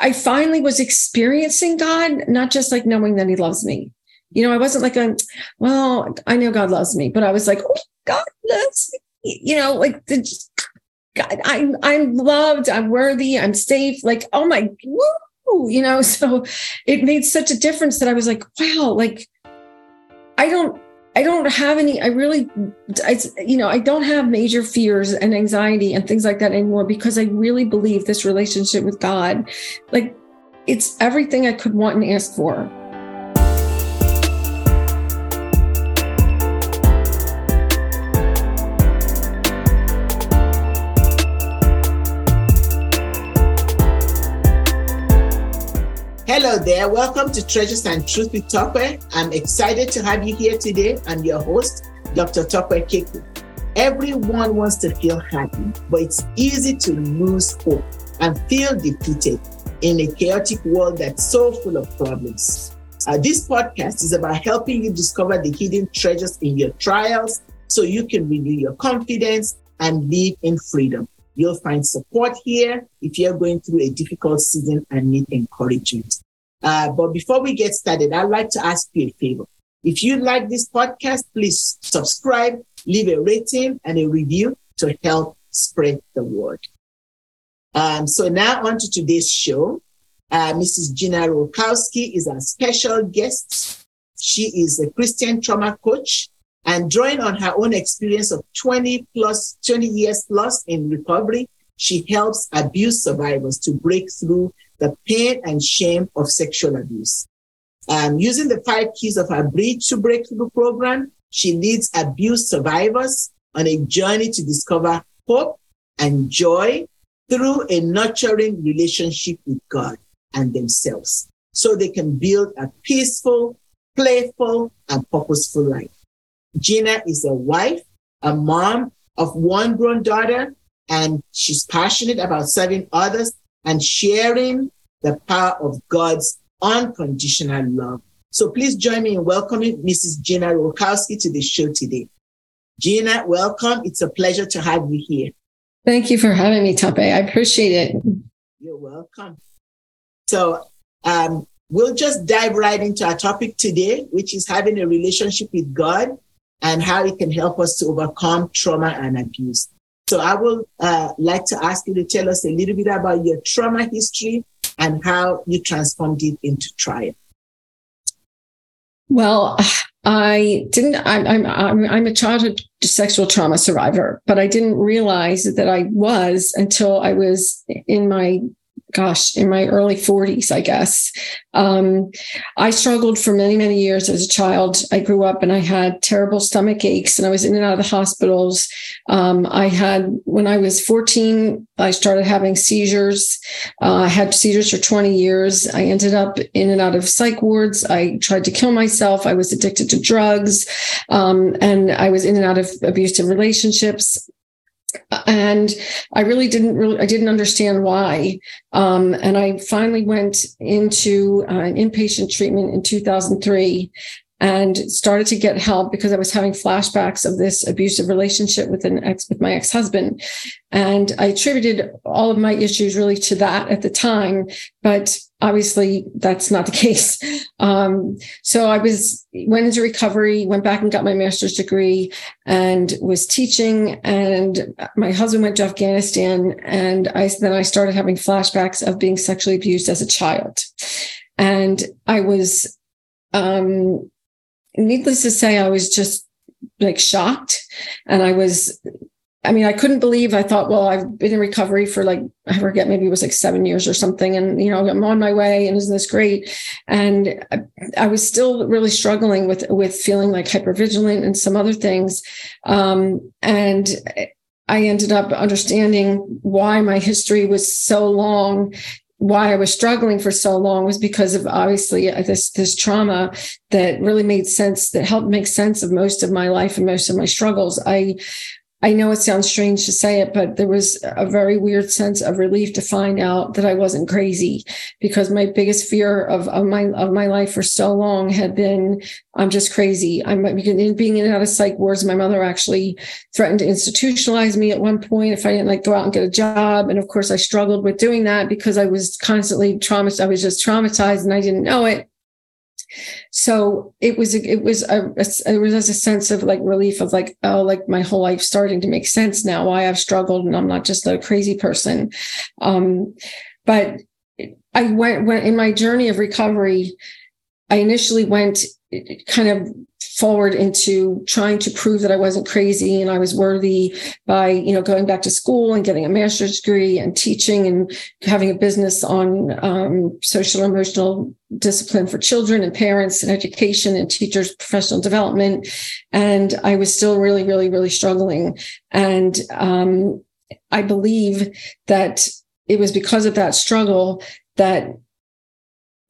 I finally was experiencing God, not just like knowing that He loves me. You know, I wasn't like, a, well, I know God loves me, but I was like, oh, God loves me. You know, like the God, I'm I'm loved, I'm worthy, I'm safe. Like, oh my, woo, you know. So it made such a difference that I was like, wow, like I don't I don't have any, I really, I, you know, I don't have major fears and anxiety and things like that anymore because I really believe this relationship with God, like it's everything I could want and ask for. There. Welcome to Treasures and Truth with Tokwe. I'm excited to have you here today. I'm your host, Dr. Tokwe Keku. Everyone wants to feel happy, but it's easy to lose hope and feel defeated in a chaotic world that's so full of problems. Uh, this podcast is about helping you discover the hidden treasures in your trials so you can renew your confidence and live in freedom. You'll find support here if you're going through a difficult season and need encouragement. Uh, but before we get started, I'd like to ask you a favor. If you like this podcast, please subscribe, leave a rating and a review to help spread the word. Um, so now on to today's show. Uh, Mrs. Gina Rolkowski is our special guest. She is a Christian trauma coach and drawing on her own experience of 20 plus, 20 years plus in recovery, she helps abuse survivors to break through the pain and shame of sexual abuse. Um, using the five keys of her Bridge to Breakthrough program, she leads abuse survivors on a journey to discover hope and joy through a nurturing relationship with God and themselves so they can build a peaceful, playful, and purposeful life. Gina is a wife, a mom of one grown daughter, and she's passionate about serving others and sharing the power of God's unconditional love. So please join me in welcoming Mrs. Gina Rolkowski to the show today. Gina, welcome. It's a pleasure to have you here. Thank you for having me, Tape. I appreciate it. You're welcome. So um, we'll just dive right into our topic today, which is having a relationship with God and how it can help us to overcome trauma and abuse. So I will uh, like to ask you to tell us a little bit about your trauma history and how you transformed it into triumph. Well, I didn't. I'm I'm I'm a childhood sexual trauma survivor, but I didn't realize that I was until I was in my gosh, in my early 40s, I guess. Um, I struggled for many, many years as a child. I grew up and I had terrible stomach aches and I was in and out of the hospitals. Um, I had, when I was 14, I started having seizures. Uh, I had seizures for 20 years. I ended up in and out of psych wards. I tried to kill myself. I was addicted to drugs. Um, and I was in and out of abusive relationships and I really didn't really I didn't understand why. Um, and I finally went into uh, inpatient treatment in 2003 and started to get help because I was having flashbacks of this abusive relationship with an ex with my ex-husband. And I attributed all of my issues really to that at the time, but obviously that's not the case. Um, so I was went into recovery, went back and got my master's degree and was teaching. And my husband went to Afghanistan and I then I started having flashbacks of being sexually abused as a child. And I was um needless to say, I was just like shocked. And I was, I mean, I couldn't believe I thought, well, I've been in recovery for like, I forget, maybe it was like seven years or something. And, you know, I'm on my way and isn't this great? And I, I was still really struggling with, with feeling like hypervigilant and some other things. Um, and I ended up understanding why my history was so long why I was struggling for so long was because of obviously uh, this this trauma that really made sense that helped make sense of most of my life and most of my struggles. I I know it sounds strange to say it, but there was a very weird sense of relief to find out that I wasn't crazy because my biggest fear of, of my of my life for so long had been I'm just crazy. I'm being in and out of psych wards. My mother actually threatened to institutionalize me at one point if I didn't like go out and get a job. And of course, I struggled with doing that because I was constantly traumatized. I was just traumatized and I didn't know it so it was it was a, it was a sense of like relief of like oh like my whole life starting to make sense now. Why I've struggled and I'm not just a crazy person. Um but I went went in my journey of recovery I initially went kind of forward into trying to prove that I wasn't crazy and I was worthy by, you know, going back to school and getting a master's degree and teaching and having a business on um, social emotional discipline for children and parents and education and teachers professional development. And I was still really, really, really struggling. And um, I believe that it was because of that struggle that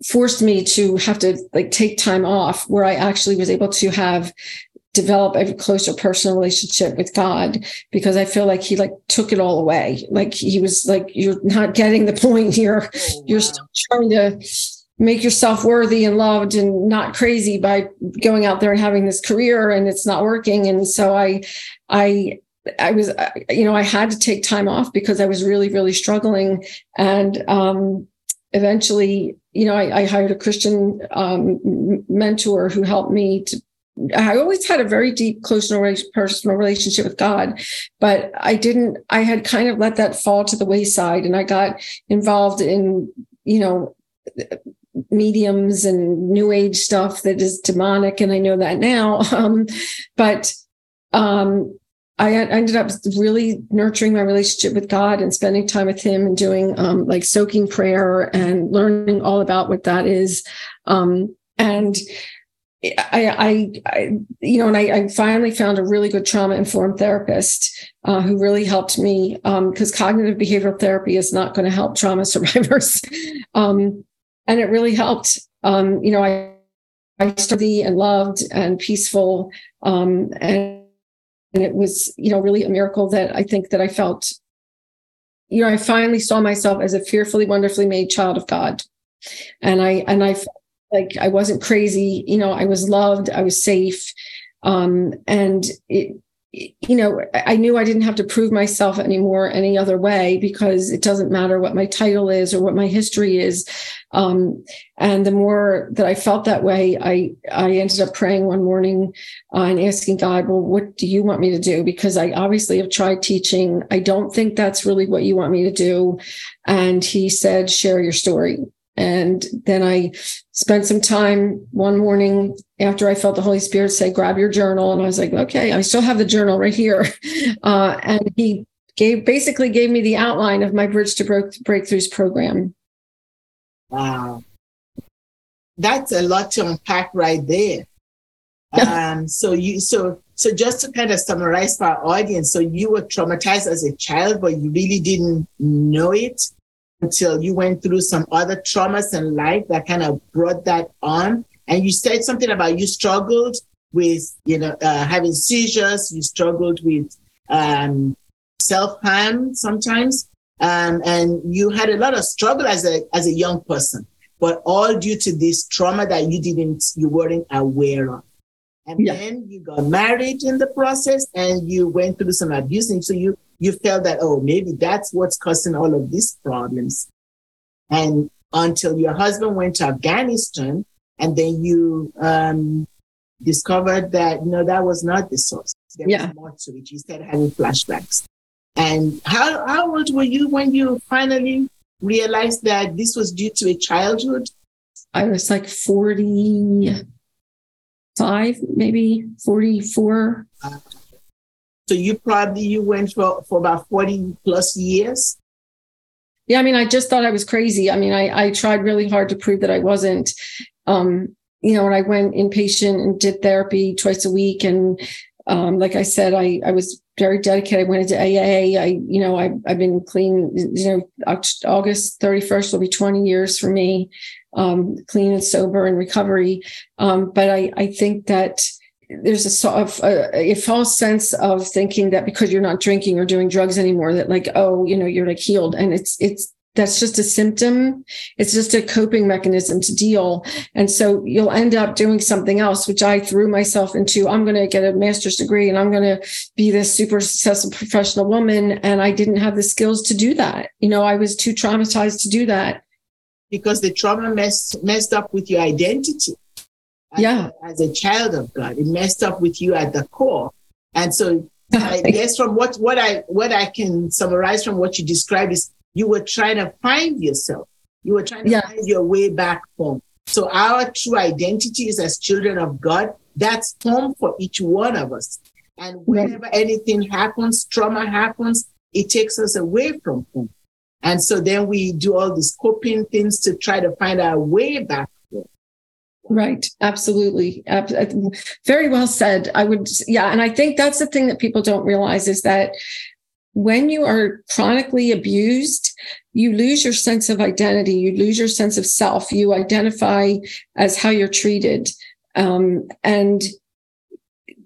forced me to have to like take time off where I actually was able to have develop a closer personal relationship with God because I feel like he like took it all away. Like he was like, you're not getting the point here. Oh, wow. You're still trying to make yourself worthy and loved and not crazy by going out there and having this career and it's not working. And so I, I, I was, you know, I had to take time off because I was really, really struggling. And um, eventually you know, I, I hired a Christian um, mentor who helped me to. I always had a very deep, close, personal relationship with God, but I didn't. I had kind of let that fall to the wayside, and I got involved in, you know, mediums and new age stuff that is demonic, and I know that now. Um, but um, I ended up really nurturing my relationship with God and spending time with Him and doing um, like soaking prayer and learning all about what that is. Um, and I, I, I, you know, and I, I, finally found a really good trauma informed therapist uh, who really helped me because um, cognitive behavioral therapy is not going to help trauma survivors. Um, and it really helped. Um, you know, I, I studied and loved and peaceful um, and and it was you know really a miracle that i think that i felt you know i finally saw myself as a fearfully wonderfully made child of god. And i and i felt like i wasn't crazy you know i was loved i was safe. Um and it you know, I knew I didn't have to prove myself anymore any other way because it doesn't matter what my title is or what my history is. Um, and the more that I felt that way, I I ended up praying one morning uh, and asking God, "Well, what do you want me to do?" Because I obviously have tried teaching. I don't think that's really what you want me to do. And He said, "Share your story." And then I spent some time one morning after I felt the Holy Spirit say, grab your journal. And I was like, okay, I still have the journal right here. Uh, and he gave basically gave me the outline of my Bridge to Breakthroughs program. Wow. That's a lot to unpack right there. um, so you so so just to kind of summarize for our audience, so you were traumatized as a child, but you really didn't know it until you went through some other traumas in life that kind of brought that on. And you said something about you struggled with, you know, uh, having seizures. You struggled with um, self harm sometimes, um, and you had a lot of struggle as a as a young person. But all due to this trauma that you didn't, you weren't aware of. And yeah. then you got married in the process, and you went through some abuse, and so you you felt that, oh, maybe that's what's causing all of these problems. And until your husband went to Afghanistan, and then you um, discovered that, no, that was not the source. There yeah. was more to it. You started having flashbacks. And how, how old were you when you finally realized that this was due to a childhood? I was like 45, maybe 44. Uh, so you probably you went for, for about 40 plus years. Yeah, I mean, I just thought I was crazy. I mean, I, I tried really hard to prove that I wasn't. Um, you know, and I went inpatient and did therapy twice a week. And um, like I said, I, I was very dedicated. I went into AA. I, you know, I, I've been clean, you know, August 31st will be 20 years for me, um, clean and sober and recovery. Um, but I, I think that there's a sort of a, a, false sense of thinking that because you're not drinking or doing drugs anymore that like oh you know you're like healed. And it's it's that's just a symptom. It's just a coping mechanism to deal. And so you'll end up doing something else which i threw myself into. I'm going to get a master's degree and i'm going to be this super successful professional woman. And i didn't have the skills to do that. You know i was too traumatized to do that. Because the trauma messed messed up with your identity yeah. As, a child of God. It messed up with you at the core. And so I guess from what, what I what I can summarize from what you described is you were trying to find yourself. You were trying to find your way back home. So our true identity is as children of God. That's home for each one of us. And whenever anything happens, trauma happens, it takes us away from home. And so then we do all these coping things to try to find our way back Right. Absolutely. Very well said. I would, yeah. And I think that's the thing that people don't realize is that when you are chronically abused, you lose your sense of identity, you lose your sense of self, you identify as how you're treated. Um, and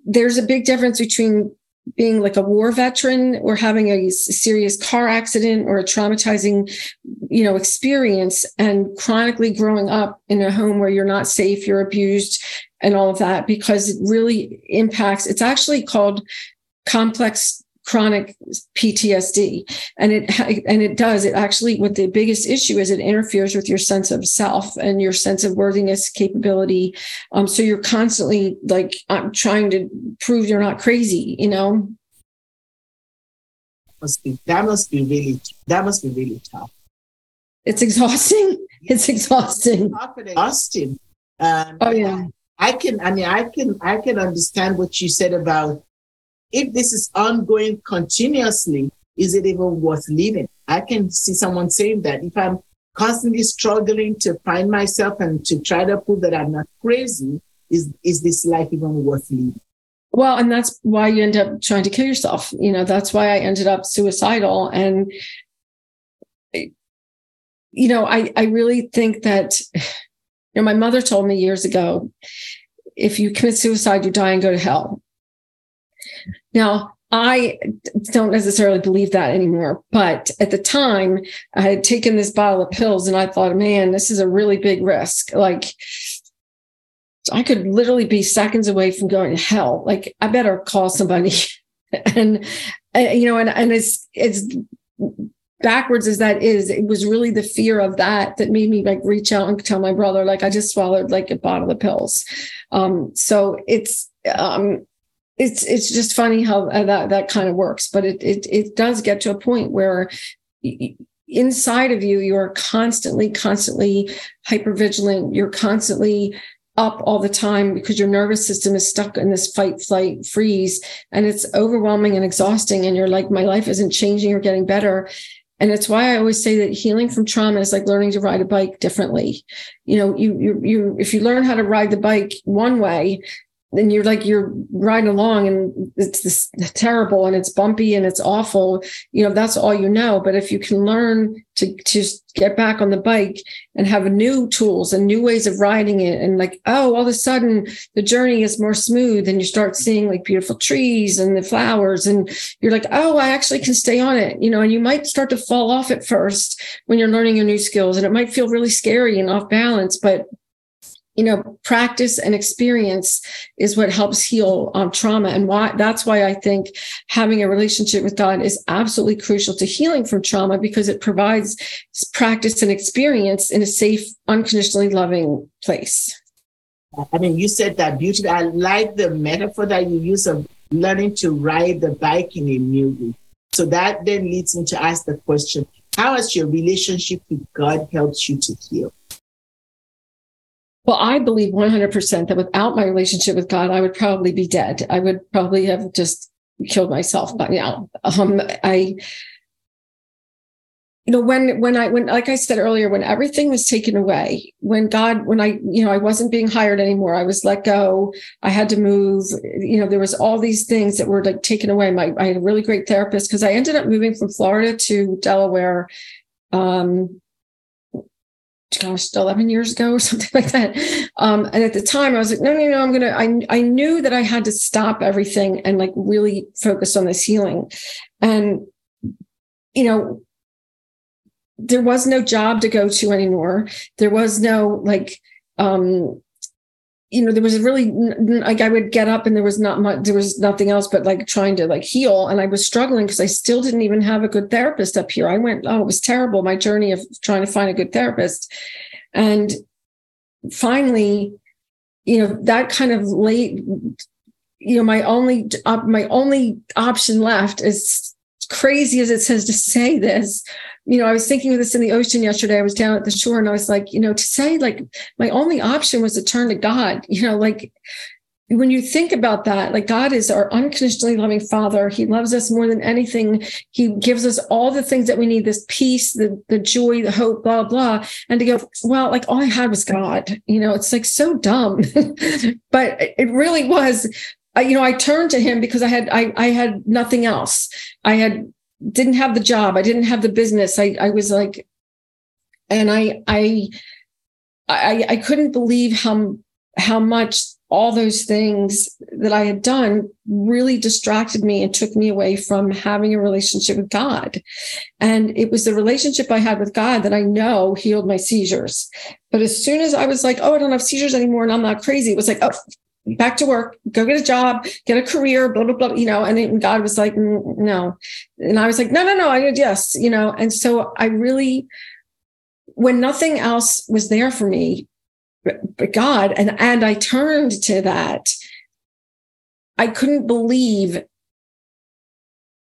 there's a big difference between being like a war veteran or having a serious car accident or a traumatizing you know experience and chronically growing up in a home where you're not safe you're abused and all of that because it really impacts it's actually called complex chronic PTSD and it and it does. It actually what the biggest issue is it interferes with your sense of self and your sense of worthiness capability. Um so you're constantly like I'm trying to prove you're not crazy you know? Must be that must be really that must be really tough. It's exhausting. It's exhausting. Exhausting. Um, oh yeah. I can I mean I can I can understand what you said about if this is ongoing continuously, is it even worth living? I can see someone saying that if I'm constantly struggling to find myself and to try to prove that I'm not crazy, is, is this life even worth living? Well, and that's why you end up trying to kill yourself. You know, that's why I ended up suicidal. And, you know, I, I really think that, you know, my mother told me years ago if you commit suicide, you die and go to hell. Now, I don't necessarily believe that anymore. But at the time, I had taken this bottle of pills and I thought, man, this is a really big risk. Like, I could literally be seconds away from going to hell. Like, I better call somebody. and, and, you know, and, and it's, it's, backwards as that is it was really the fear of that that made me like reach out and tell my brother like i just swallowed like a bottle of pills um so it's um it's it's just funny how uh, that that kind of works but it it it does get to a point where inside of you you're constantly constantly hyper vigilant you're constantly up all the time because your nervous system is stuck in this fight flight freeze and it's overwhelming and exhausting and you're like my life isn't changing or getting better and it's why I always say that healing from trauma is like learning to ride a bike differently. You know, you you you if you learn how to ride the bike one way, then you're like you're riding along and it's this terrible and it's bumpy and it's awful. You know that's all you know. But if you can learn to to get back on the bike and have new tools and new ways of riding it and like oh all of a sudden the journey is more smooth and you start seeing like beautiful trees and the flowers and you're like oh i actually can stay on it. You know and you might start to fall off at first when you're learning your new skills and it might feel really scary and off balance but you know practice and experience is what helps heal um, trauma. And why that's why i think having a relationship with god is absolutely crucial to healing from trauma because it provides practice and experience in a safe unconditionally loving place. I mean you said that beautifully. I like the metaphor that you use of learning to ride the bike in a new way. So that then leads me to ask the question how has your relationship with god helped you to heal well, I believe 100% that without my relationship with God, I would probably be dead. I would probably have just killed myself by now. Um, I, you know, when, when I, when, like I said earlier, when everything was taken away, when God, when I, you know, I wasn't being hired anymore, I was let go, I had to move, you know, there was all these things that were like taken away. My, I had a really great therapist because I ended up moving from Florida to Delaware, um, gosh, 11 years ago or something like that. Um, and at the time I was like, no, no, no, I'm going to, I, I knew that I had to stop everything and like really focus on this healing. And, you know, there was no job to go to anymore. There was no like, um, you know, there was really like I would get up and there was not much, there was nothing else but like trying to like heal. And I was struggling because I still didn't even have a good therapist up here. I went, oh, it was terrible. My journey of trying to find a good therapist. And finally, you know, that kind of late, you know, my only, uh, my only option left is crazy as it says to say this you know, I was thinking of this in the ocean yesterday. I was down at the shore and I was like, you know, to say like my only option was to turn to God, you know, like when you think about that, like God is our unconditionally loving father. He loves us more than anything. He gives us all the things that we need, this peace, the, the joy, the hope, blah, blah. And to go, well, like all I had was God, you know, it's like so dumb, but it really was, you know, I turned to him because I had, I, I had nothing else. I had didn't have the job. I didn't have the business. I, I was like, and I, I, I, I couldn't believe how, how much all those things that I had done really distracted me and took me away from having a relationship with God. And it was the relationship I had with God that I know healed my seizures. But as soon as I was like, oh, I don't have seizures anymore and I'm not crazy, it was like, oh, back to work, go get a job, get a career, blah, blah, blah, you know, and God was like, mm, no. And I was like, no, no, no, I did, yes, you know, and so I really, when nothing else was there for me, but, but God, and, and I turned to that, I couldn't believe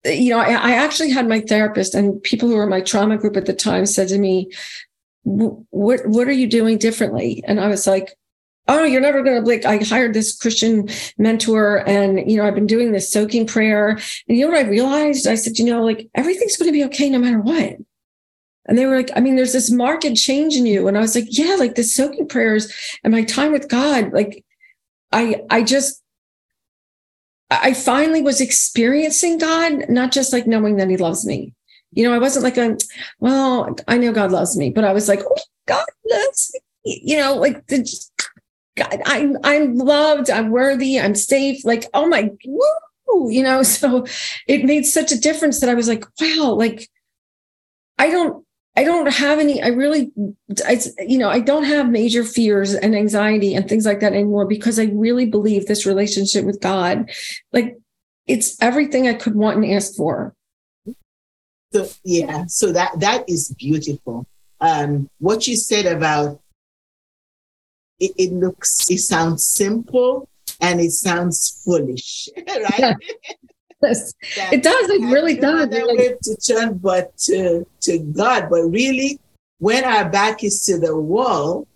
you know, I, I, actually had my therapist and people who were my trauma group at the time said to me, "What what are you doing differently?" And I was like, oh you're never going to like i hired this christian mentor and you know i've been doing this soaking prayer. And you know what i realized? I said you know like everything's going to be okay no matter what. And they were like i mean there's this marked change in you. And i was like yeah like the soaking prayers and my time with god like i i just i finally was experiencing god not just like knowing that he loves me. You know i wasn't like a well i know god loves me but i was like oh god loves me. You know like the God, I'm I'm loved, I'm worthy, I'm safe. Like, oh my, woo, you know. So it made such a difference that I was like, wow, like I don't I don't have any, I really, I, you know, I don't have major fears and anxiety and things like that anymore because I really believe this relationship with God, like it's everything I could want and ask for. So yeah, so that that is beautiful. Um, what you said about it, it looks, it sounds simple and it sounds foolish, right? Yes. it does. It really does. Way to turn, but to, to God. But really, when our back is to the wall,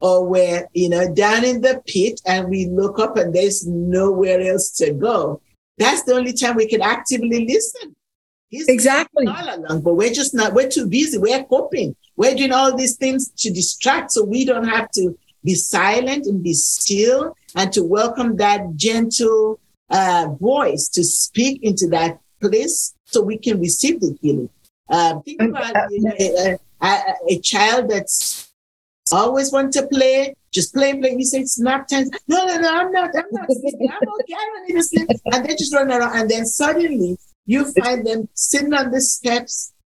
or we're you know down in the pit and we look up and there's nowhere else to go, that's the only time we can actively listen. He's exactly all along, but we're just not. We're too busy. We're coping. We're doing all these things to distract, so we don't have to be silent and be still and to welcome that gentle uh, voice to speak into that place so we can receive the healing. Uh, think about you know, a, a, a, child that's always want to play, just play, play. You say it's nap time. No, no, no, I'm not. I'm not. I'm okay. I don't need to sleep. And they just run around, and then suddenly you find them sitting on the steps.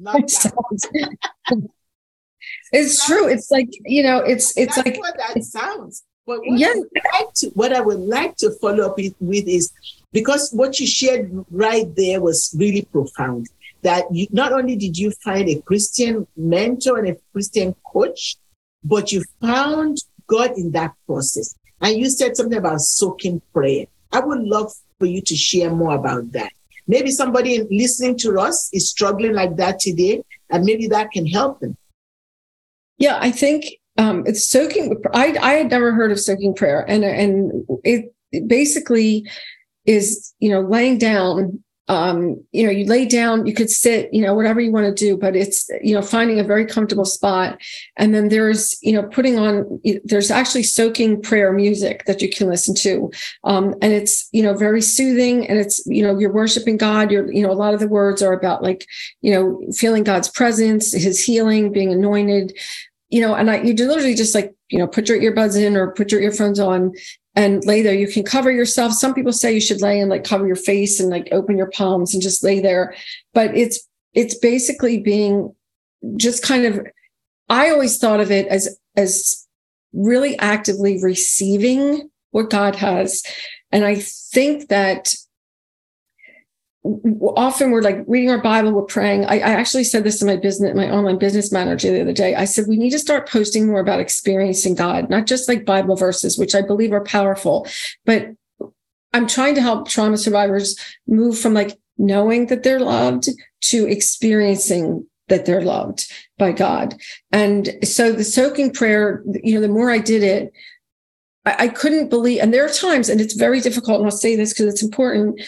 It's true. It's like you know, it's it's That's like what that sounds. But what, yeah. I would like to, what I would like to follow up with is because what you shared right there was really profound. That you not only did you find a Christian mentor and a Christian coach, but you found God in that process. And you said something about soaking prayer. I would love for you to share more about that. Maybe somebody listening to us is struggling like that today, and maybe that can help them. Yeah, I think um, it's soaking. I I had never heard of soaking prayer, and and it, it basically is you know laying down. Um, you know, you lay down, you could sit, you know, whatever you want to do, but it's, you know, finding a very comfortable spot. And then there's, you know, putting on, there's actually soaking prayer music that you can listen to. Um, and it's, you know, very soothing and it's, you know, you're worshiping God. You're, you know, a lot of the words are about like, you know, feeling God's presence, his healing, being anointed you know, and I, you literally just like, you know, put your earbuds in or put your earphones on and lay there. You can cover yourself. Some people say you should lay and like cover your face and like open your palms and just lay there. But it's, it's basically being just kind of, I always thought of it as, as really actively receiving what God has. And I think that often we're like reading our Bible, we're praying. I, I, actually said this to my business, my online business manager the other day. I said, we need to start posting more about experiencing God, not just like Bible verses, which I believe are powerful, but I'm trying to help trauma survivors move from like knowing that they're loved to experiencing that they're loved by God. And so the soaking prayer, you know, the more I did it, I, I couldn't believe, and there are times, and it's very difficult, and I'll say this because it's important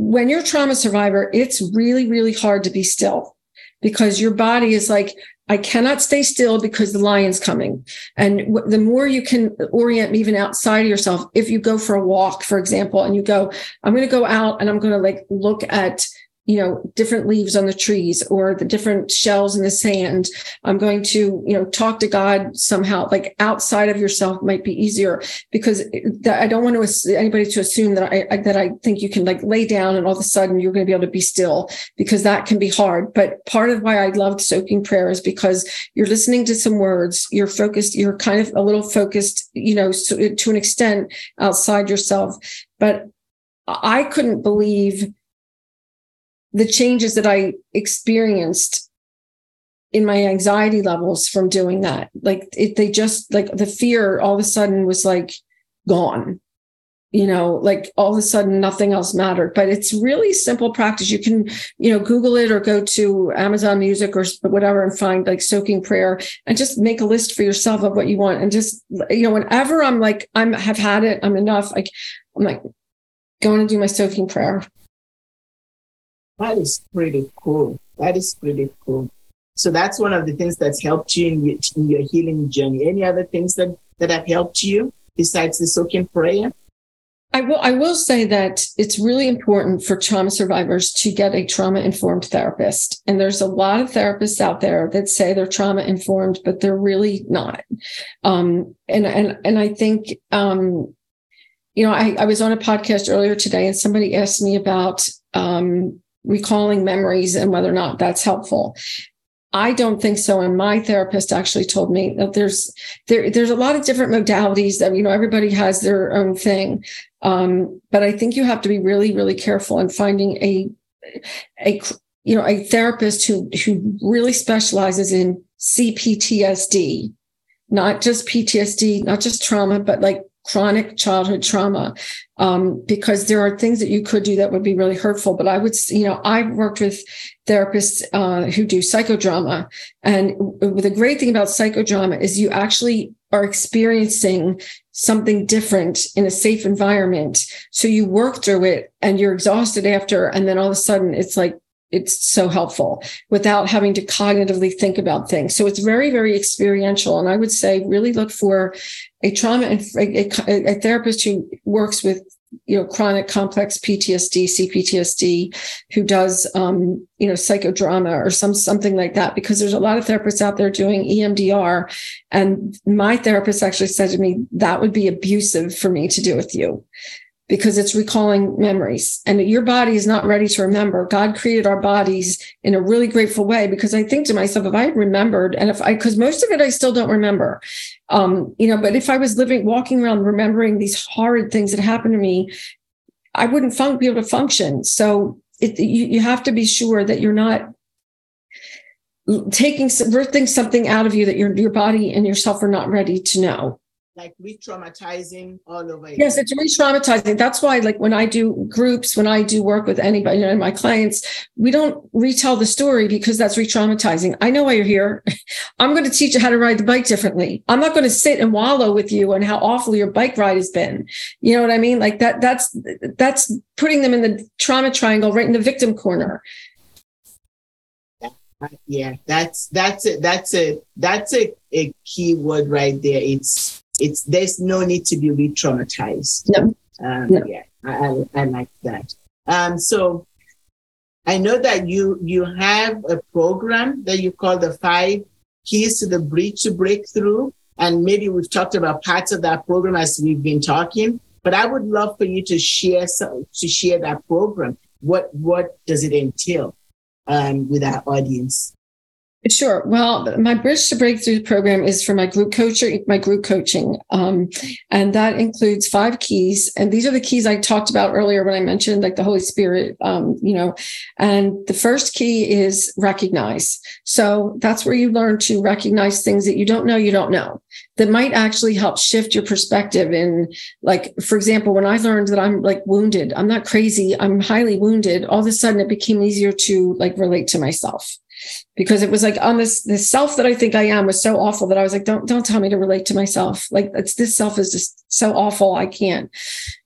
when you're a trauma survivor, it's really, really hard to be still because your body is like, I cannot stay still because the lion's coming. And w- the more you can orient even outside of yourself, if you go for a walk, for example, and you go, I'm going to go out and I'm going to like look at you know different leaves on the trees or the different shells in the sand. I'm going to you know talk to god somehow like outside of yourself might be easier because i don't want to anybody to assume that i that i think you can like lay down and all of a sudden you're going to be able to be still because that can be hard. But part of why i loved soaking prayer is because you're listening to some words you're focused you're kind of a little focused you know to an extent outside yourself. But i couldn't believe the changes that I experienced in my anxiety levels from doing that. Like it, they just like the fear all of a sudden was like gone. You know, like all of a sudden nothing else mattered. But it's really simple practice. You can, you know, Google it or go to Amazon Music or whatever and find like soaking prayer and just make a list for yourself of what you want. And just, you know, whenever I'm like, I'm have had it, I'm enough. Like I'm like going to do my soaking prayer that is pretty cool. That is pretty cool. So that's one of the things that's helped you in your, in your healing journey. Any other things that, that have helped you besides the soaking prayer? I will, I will say that it's really important for trauma survivors to get a trauma informed therapist. And there's a lot of therapists out there that say they're trauma informed, but they're really not. Um, and, and, and I think, um, you know, I, I was on a podcast earlier today and somebody asked me about, um, recalling memories and whether or not that's helpful. I don't think so. And my therapist actually told me that there's there there's a lot of different modalities that you know everybody has their own thing, um, but I think you have to be really really careful in finding a a you know a therapist who who really specializes in CPTSD, not just PTSD, not just trauma, but like chronic childhood trauma um, because there are things that you could do that would be really hurtful. But i would you know i've worked with therapists uh, who do psychodrama. And the great thing about psychodrama is you actually are experiencing something different in a safe environment. So you work through it and you're exhausted after and then all of a sudden it's like it's so helpful without having to cognitively think about things. So it's very, very experiential. And I would say really look for a trauma and a, a, a therapist who works with you know chronic complex PTSD, CPTSD, who does um, you know psychodrama or some something like that. Because there's a lot of therapists out there doing EMDR, and my therapist actually said to me that would be abusive for me to do with you because it's recalling memories and your body is not ready to remember. God created our bodies in a really grateful way because I think to myself, if I had remembered and if I, because most of it I still don't remember, um, you know, but if I was living, walking around remembering these horrid things that happened to me, I wouldn't fun- be able to function. So it, you, you have to be sure that you're not taking, birthing something out of you that your, your body and yourself are not ready to know like re-traumatizing all over yes it's re-traumatizing. That's why like when i do groups when i do work with anybody you know, my clients we don't retell the story because that's re-traumatizing. I know why you're here. I'm going to teach you how to ride the bike differently. I'm not going to sit and wallow with you on how awful your bike ride has been. You know what i mean? Like that that's that's putting them in the trauma triangle right in the victim corner. Yeah that's that's it. That's it. That's a, a key word right there. It's it's there's no need to be re-traumatized. No. Um, no. Yeah, I, I, I, like that. Um, so I know that you you have a program that you call the five keys to the Bridge to Breakthrough. And maybe we've talked about parts of that program as we've been talking. But I would love for you to share some, to share that program. What what does it entail um, with our audience? Sure. Well, my Bridge to Breakthrough program is for my group coaching, my group coaching. Um, and that includes five keys. And these are the keys I talked about earlier when I mentioned like the Holy Spirit, um, you know, and the first key is recognize. So that's where you learn to recognize things that you don't know, you don't know that might actually help shift your perspective. In like, for example, when I learned that I'm like wounded, I'm not crazy, I'm highly wounded. All of a sudden it became easier to like relate to myself because it was like on this this self that I think I am was so awful that I was like, don't don't tell me to relate to myself. Like it's this self is just so awful. I can't.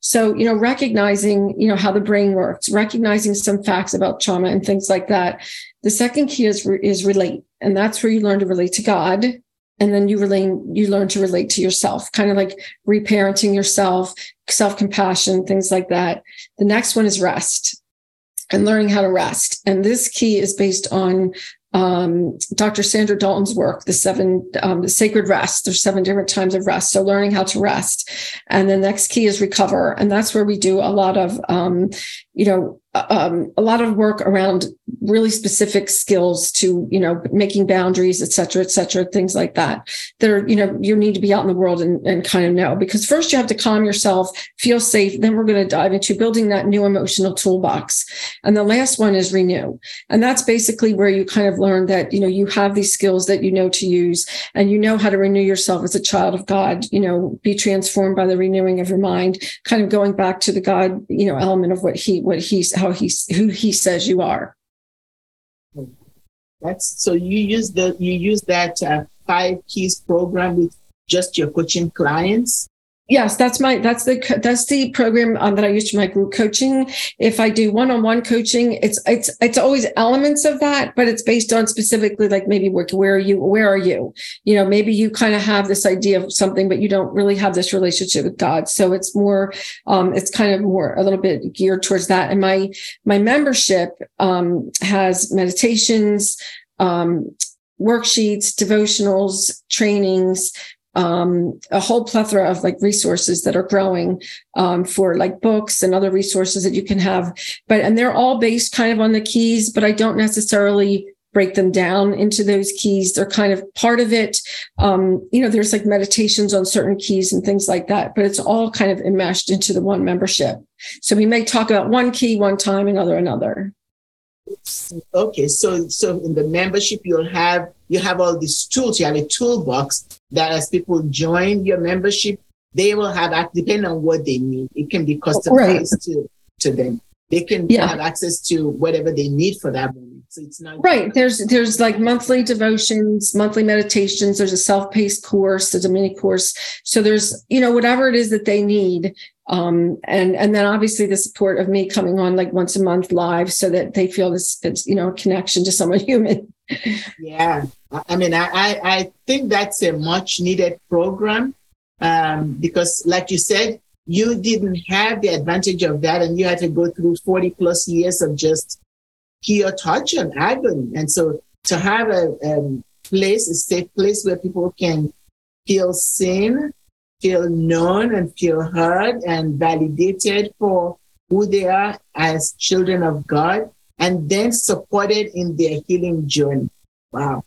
So, you know, recognizing, you know, how the brain works, recognizing some facts about trauma and things like that. The second key is is relate. And that's where you learn to relate to God. And then you relate, you learn to relate to yourself, kind of like reparenting yourself, self-compassion, things like that. The next one is rest and learning how to rest. And this key is based on um, Dr. Sandra Dalton's work, the seven, um, the sacred rest. There's seven different times of rest. So learning how to rest. And the next key is recover. And that's where we do a lot of, um, you know, um, a lot of work around really specific skills to you know making boundaries et cetera et cetera things like that that are you know you need to be out in the world and, and kind of know. Because first you have to calm yourself feel safe then we're going to dive into building that new emotional toolbox. And the last one is renew. And that's basically where you kind of learn that you know you have these skills that you know to use and you know how to renew yourself as a child of god you know be transformed by the renewing of your mind kind of going back to the god you know element of what he what he's how he's who he says you are that's so you use the you use that uh, five keys program with just your coaching clients. Yes, that's my that's the that's the program um, that I use for my group coaching. If I do one-on-one coaching, it's it's it's always elements of that, but it's based on specifically like maybe where where are you where are you? You know, maybe you kind of have this idea of something, but you don't really have this relationship with God. So it's more um, it's kind of more a little bit geared towards that. And my my membership um, has meditations, um, worksheets, devotionals, trainings, um, a whole plethora of like resources that are growing um, for like books and other resources that you can have. But and they're all based kind of on the keys, but I don't necessarily break them down into those keys. They're kind of part of it. Um, you know, there's like meditations on certain keys and things like that, but it's all kind of enmeshed into the one membership. So we may talk about one key one time, another another. Okay, so so in the membership you'll have you have all these tools. You have a toolbox that as people join your membership, they will have depending on what they need. It can be customized right. to to them. They can yeah. have access to whatever they need for that moment. So it's not right. There's there's like monthly devotions, monthly meditations. There's a self-paced course. There's a mini course. So there's you know whatever it is that they need um, and and then obviously the support of me coming on like once a month live so that they feel this it's you know connection to someone human yeah i mean i i think that's a much needed program um, because like you said you didn't have the advantage of that and you had to go through 40 plus years of just pure touch and agony and so to have a, a place a safe place where people can feel seen feel known and feel heard and validated for who they are as children of God, and then supported in their healing journey. Wow.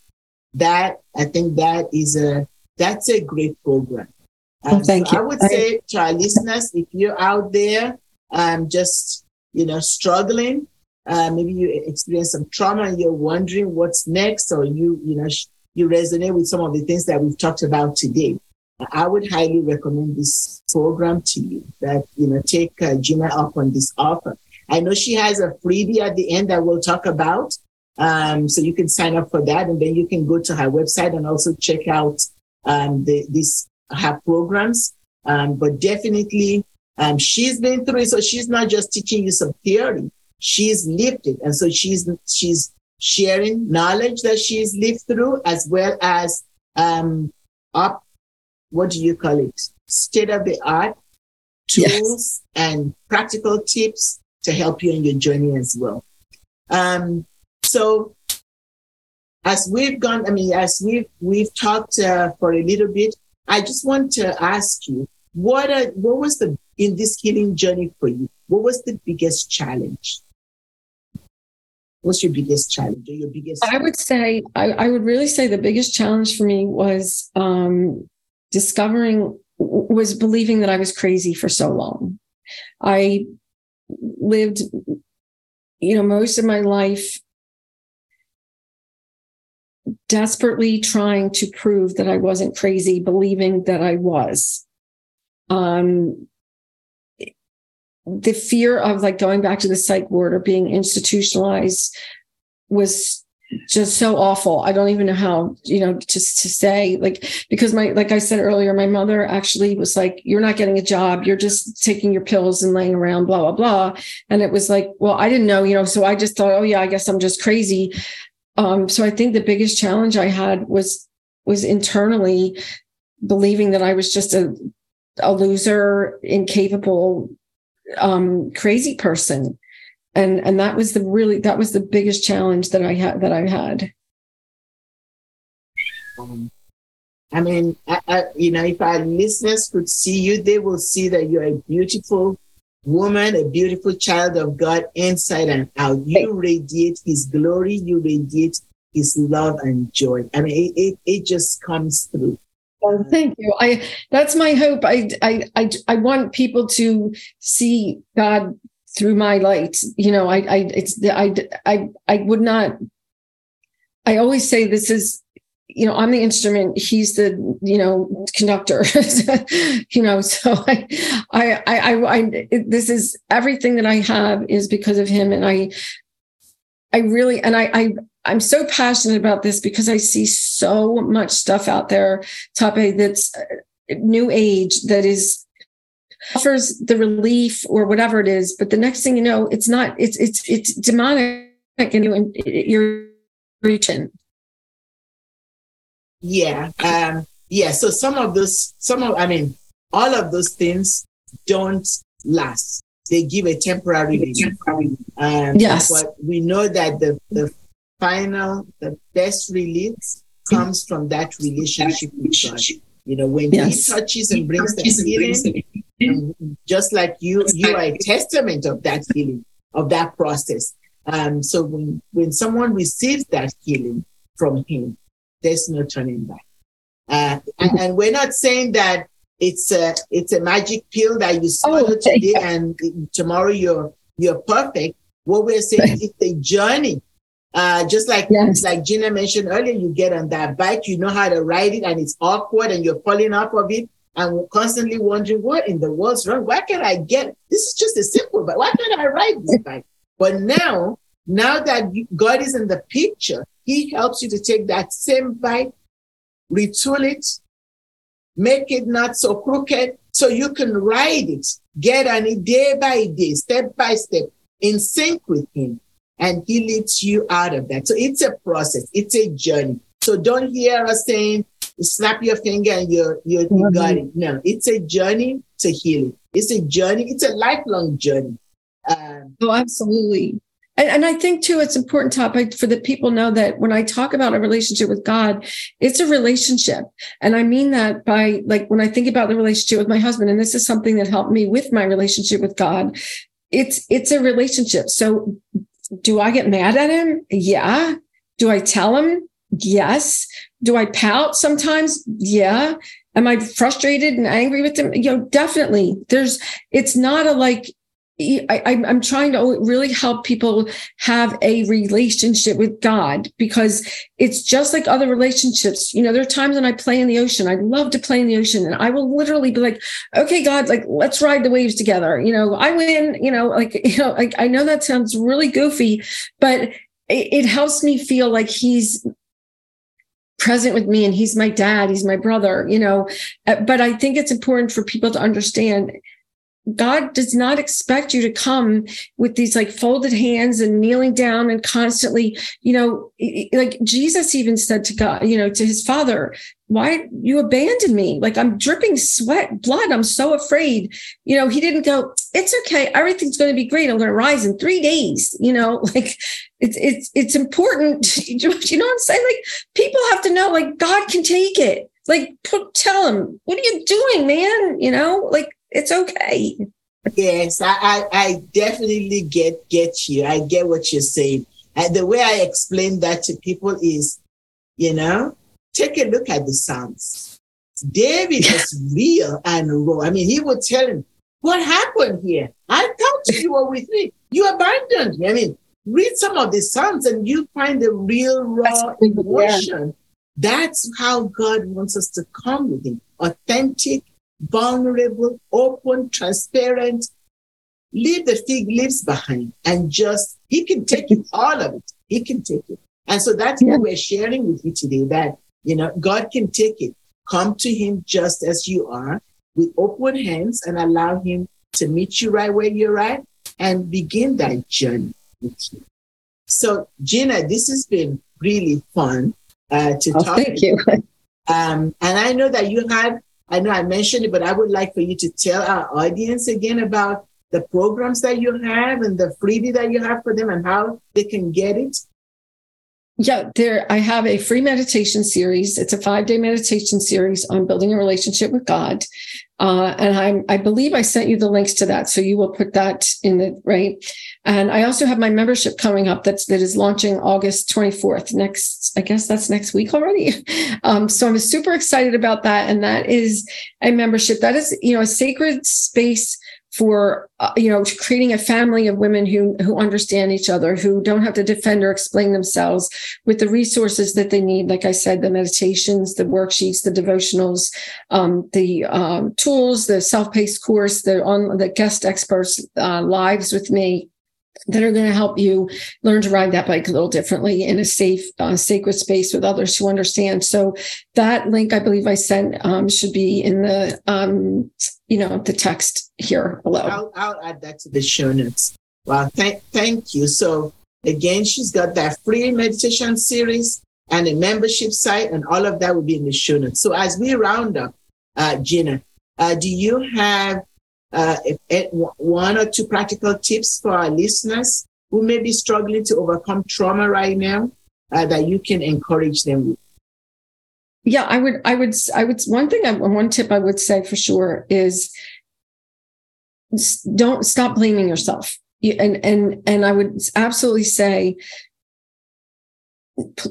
That, I think that is a, that's a great program. Um, oh, thank so you. I would say to our listeners, if you're out there, um, just, you know, struggling, uh, maybe you experience some trauma and you're wondering what's next, or you, you know, you resonate with some of the things that we've talked about today. I would highly recommend this program to you that, you know, take uh, Gina up on this offer. I know she has a freebie at the end that we'll talk about. Um, so you can sign up for that and then you can go to her website and also check out um, the, this, her programs. Um, but definitely, um, she's been through it. So she's not just teaching you some theory. She's lived it. And so she's, she's sharing knowledge that she's lived through as well as, um, up what do you call it? State of the art tools yes. and practical tips to help you in your journey as well. Um, so as we've gone, I mean, as we've we've talked uh, for a little bit, I just want to ask you, what are, what was the in this healing journey for you? What was the biggest challenge? What's your biggest challenge or your biggest? I would say, I, I would really say the biggest challenge for me was um, discovering, was believing that I was crazy for so long. I lived, you know, most of my life desperately trying to prove that I wasn't crazy, believing that I was. Um, the fear of like going back to the psych ward or being institutionalized was just so awful. I don't even know how, you know, just to say like, because my, like I said earlier, my mother actually was like, you're not getting a job. You're just taking your pills and laying around, blah, blah, blah. And it was like, well, I didn't know, you know, so I just thought, oh yeah, I guess I'm just crazy. Um, so I think the biggest challenge I had was, was internally believing that I was just a, a loser, incapable, um, crazy person. And, and that was the really, that was the biggest challenge that I had, that I had. Um, I mean, I, I, you know, if our listeners could see you, they will see that you're a beautiful woman, a beautiful child of God inside and out. You radiate His glory, you radiate His love and joy. I mean, it, it, it just comes through. Well, thank you. I that's my hope. I I I I want people to see God through my light. You know, I I it's I I I would not. I always say this is you know i'm the instrument he's the you know conductor you know so I, I i i this is everything that i have is because of him and i i really and i i i'm so passionate about this because i see so much stuff out there Tape that's uh, new age that is offers the relief or whatever it is but the next thing you know it's not it's it's it's demonic and you're reaching yeah. Um, yeah. So some of those, some of, I mean, all of those things don't last. They give a temporary relief. Um, yes. But we know that the, the final, the best relief comes from that relationship with God. You know, when yes. He touches and brings the healing, um, just like you, you are a testament of that healing, of that process. Um, so when, when someone receives that healing from Him, there's no turning back. Uh, and, and, we're not saying that it's a it's a magic pill that you swallow oh, today and tomorrow you're you're perfect. What we're saying is it's a journey. Uh, just like yes. like Gina mentioned earlier, you get on that bike, you know how to ride it, and it's awkward, and you're falling off of it, and constantly wondering what in the world's wrong. Why can't I get this? Is just a simple, but why can't I ride this bike? But now, now that God is in the picture, he helps you to take that same bike, retool it, make it not so crooked so you can ride it, get on it day by day, step by step, in sync with him. And he leads you out of that. So it's a process. It's a journey. So don't hear us saying, snap your finger and you're, you're, you mm-hmm. got it. No, it's a journey to healing. It's a journey. It's a lifelong journey. Um, oh, absolutely. And, and I think too, it's important topic for the people know that when I talk about a relationship with God, it's a relationship. And I mean that by like when I think about the relationship with my husband, and this is something that helped me with my relationship with God, it's it's a relationship. So do I get mad at him? Yeah. Do I tell him? Yes. Do I pout sometimes? Yeah. Am I frustrated and angry with him? You know, definitely. There's, it's not a like, I, am trying to really help people have a relationship with God because it's just like other relationships. You know, there are times when I play in the ocean. I love to play in the ocean and I will literally be like, okay, God, like, let's ride the waves together. You know, I win, you know, like, you know, like, I know that sounds really goofy, but it, it helps me feel like he's present with me and he's my dad, he's my brother, you know. Uh, but I think it's important for people to understand God does not expect you to come with these like folded hands and kneeling down and constantly, you know, like Jesus even said to God, you know, to his father, why you abandon me? Like I'm dripping sweat, blood. I'm so afraid. You know, he didn't go, it's okay. Everything's going to be great. I'm going to rise in three days. You know, like it's, it's, it's important. you know what I'm saying? Like people have to know, like God can take it. Like put, tell him, what are you doing, man? You know, like it's okay. Yes, I, I, I definitely get, get you. I get what you're saying. And the way I explain that to people is, you know, Take a look at the Psalms. David is real and raw. I mean, he would tell him, What happened here? I thought you were with me. You abandoned me. I mean, read some of the Psalms and you find the real raw emotion. That's how God wants us to come with Him authentic, vulnerable, open, transparent. Leave the fig leaves behind and just, He can take it, all of it. He can take it. And so that's yeah. what we're sharing with you today that you know, God can take it. Come to Him just as you are with open hands and allow Him to meet you right where you're at and begin that journey with you. So, Gina, this has been really fun uh, to oh, talk. Thank you. Um, and I know that you had, I know I mentioned it, but I would like for you to tell our audience again about the programs that you have and the freebie that you have for them and how they can get it. Yeah, there I have a free meditation series. It's a five-day meditation series on building a relationship with God. Uh, and I, I believe I sent you the links to that, so you will put that in the right. And I also have my membership coming up that's that is launching August 24th. Next, I guess that's next week already. Um, so I'm super excited about that. And that is a membership that is, you know, a sacred space for uh, you know creating a family of women who who understand each other who don't have to defend or explain themselves with the resources that they need like i said the meditations the worksheets the devotionals um, the um, tools the self-paced course the on the guest experts uh, lives with me that are going to help you learn to ride that bike a little differently in a safe, uh, sacred space with others who understand. So that link, I believe I sent, um, should be in the, um, you know, the text here below. I'll, I'll add that to the show notes. Well, thank, thank you. So again, she's got that free meditation series and a membership site, and all of that will be in the show notes. So as we round up, uh, Gina, uh, do you have uh, if one or two practical tips for our listeners who may be struggling to overcome trauma right now uh, that you can encourage them with? Yeah, I would, I would, I would, one thing, I, one tip I would say for sure is don't stop blaming yourself. And, and, and I would absolutely say,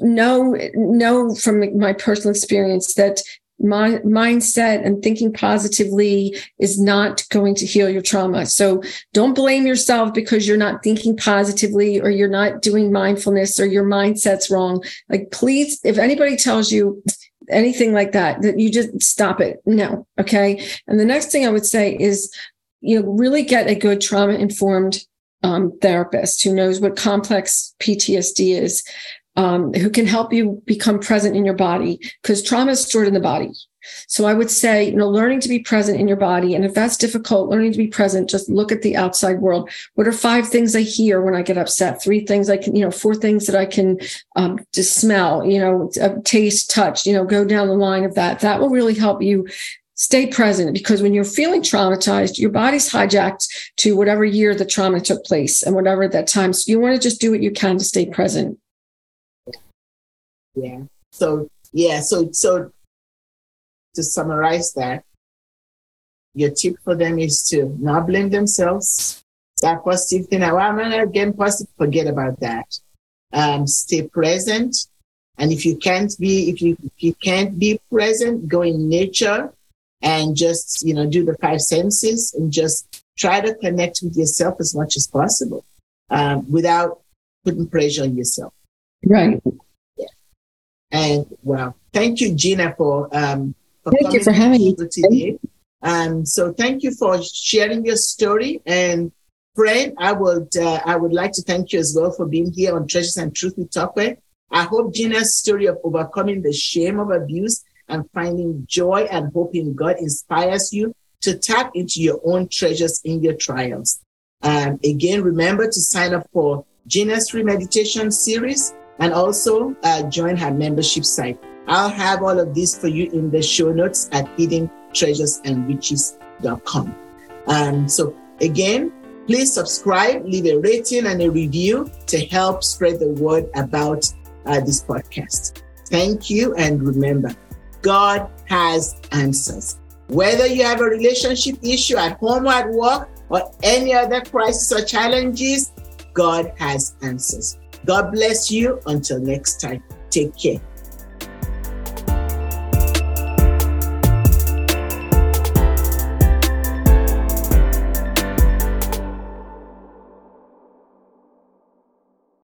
know, know from my personal experience that my mindset and thinking positively is not going to heal your trauma. So don't blame yourself because you're not thinking positively or you're not doing mindfulness or your mindset's wrong. Like, please, if anybody tells you anything like that, that you just stop it. No. Okay. And the next thing I would say is, you know, really get a good trauma informed um, therapist who knows what complex PTSD is um, who can help you become present in your body because trauma is stored in the body. So I would say, you know, learning to be present in your body. And if that's difficult, learning to be present, just look at the outside world. What are five things I hear when I get upset? Three things I can, you know, four things that I can um, just smell, you know, uh, taste, touch, you know, go down the line of that. That will really help you stay present because when you're feeling traumatized, your body's hijacked to whatever year the trauma took place and whatever that time. So you want to just do what you can to stay present. Yeah. So yeah. So so to summarize that, your tip for them is to not blame themselves. That positive thing. Well, I'm again positive. Forget about that. Um, stay present. And if you can't be, if you if you can't be present, go in nature and just you know do the five senses and just try to connect with yourself as much as possible um, without putting pressure on yourself. Right. And well, thank you, Gina, for um, for thank you for having me today. Um, so thank you for sharing your story. And friend, I would uh, I would like to thank you as well for being here on Treasures and Truth with Tokwe. I hope Gina's story of overcoming the shame of abuse and finding joy and hope in God inspires you to tap into your own treasures in your trials. Um, again, remember to sign up for Gina's free meditation series and also uh, join her membership site. I'll have all of this for you in the show notes at hiddentreasuresandriches.com. Um, so again, please subscribe, leave a rating and a review to help spread the word about uh, this podcast. Thank you. And remember, God has answers. Whether you have a relationship issue at home or at work or any other crisis or challenges, God has answers. God bless you. Until next time, take care.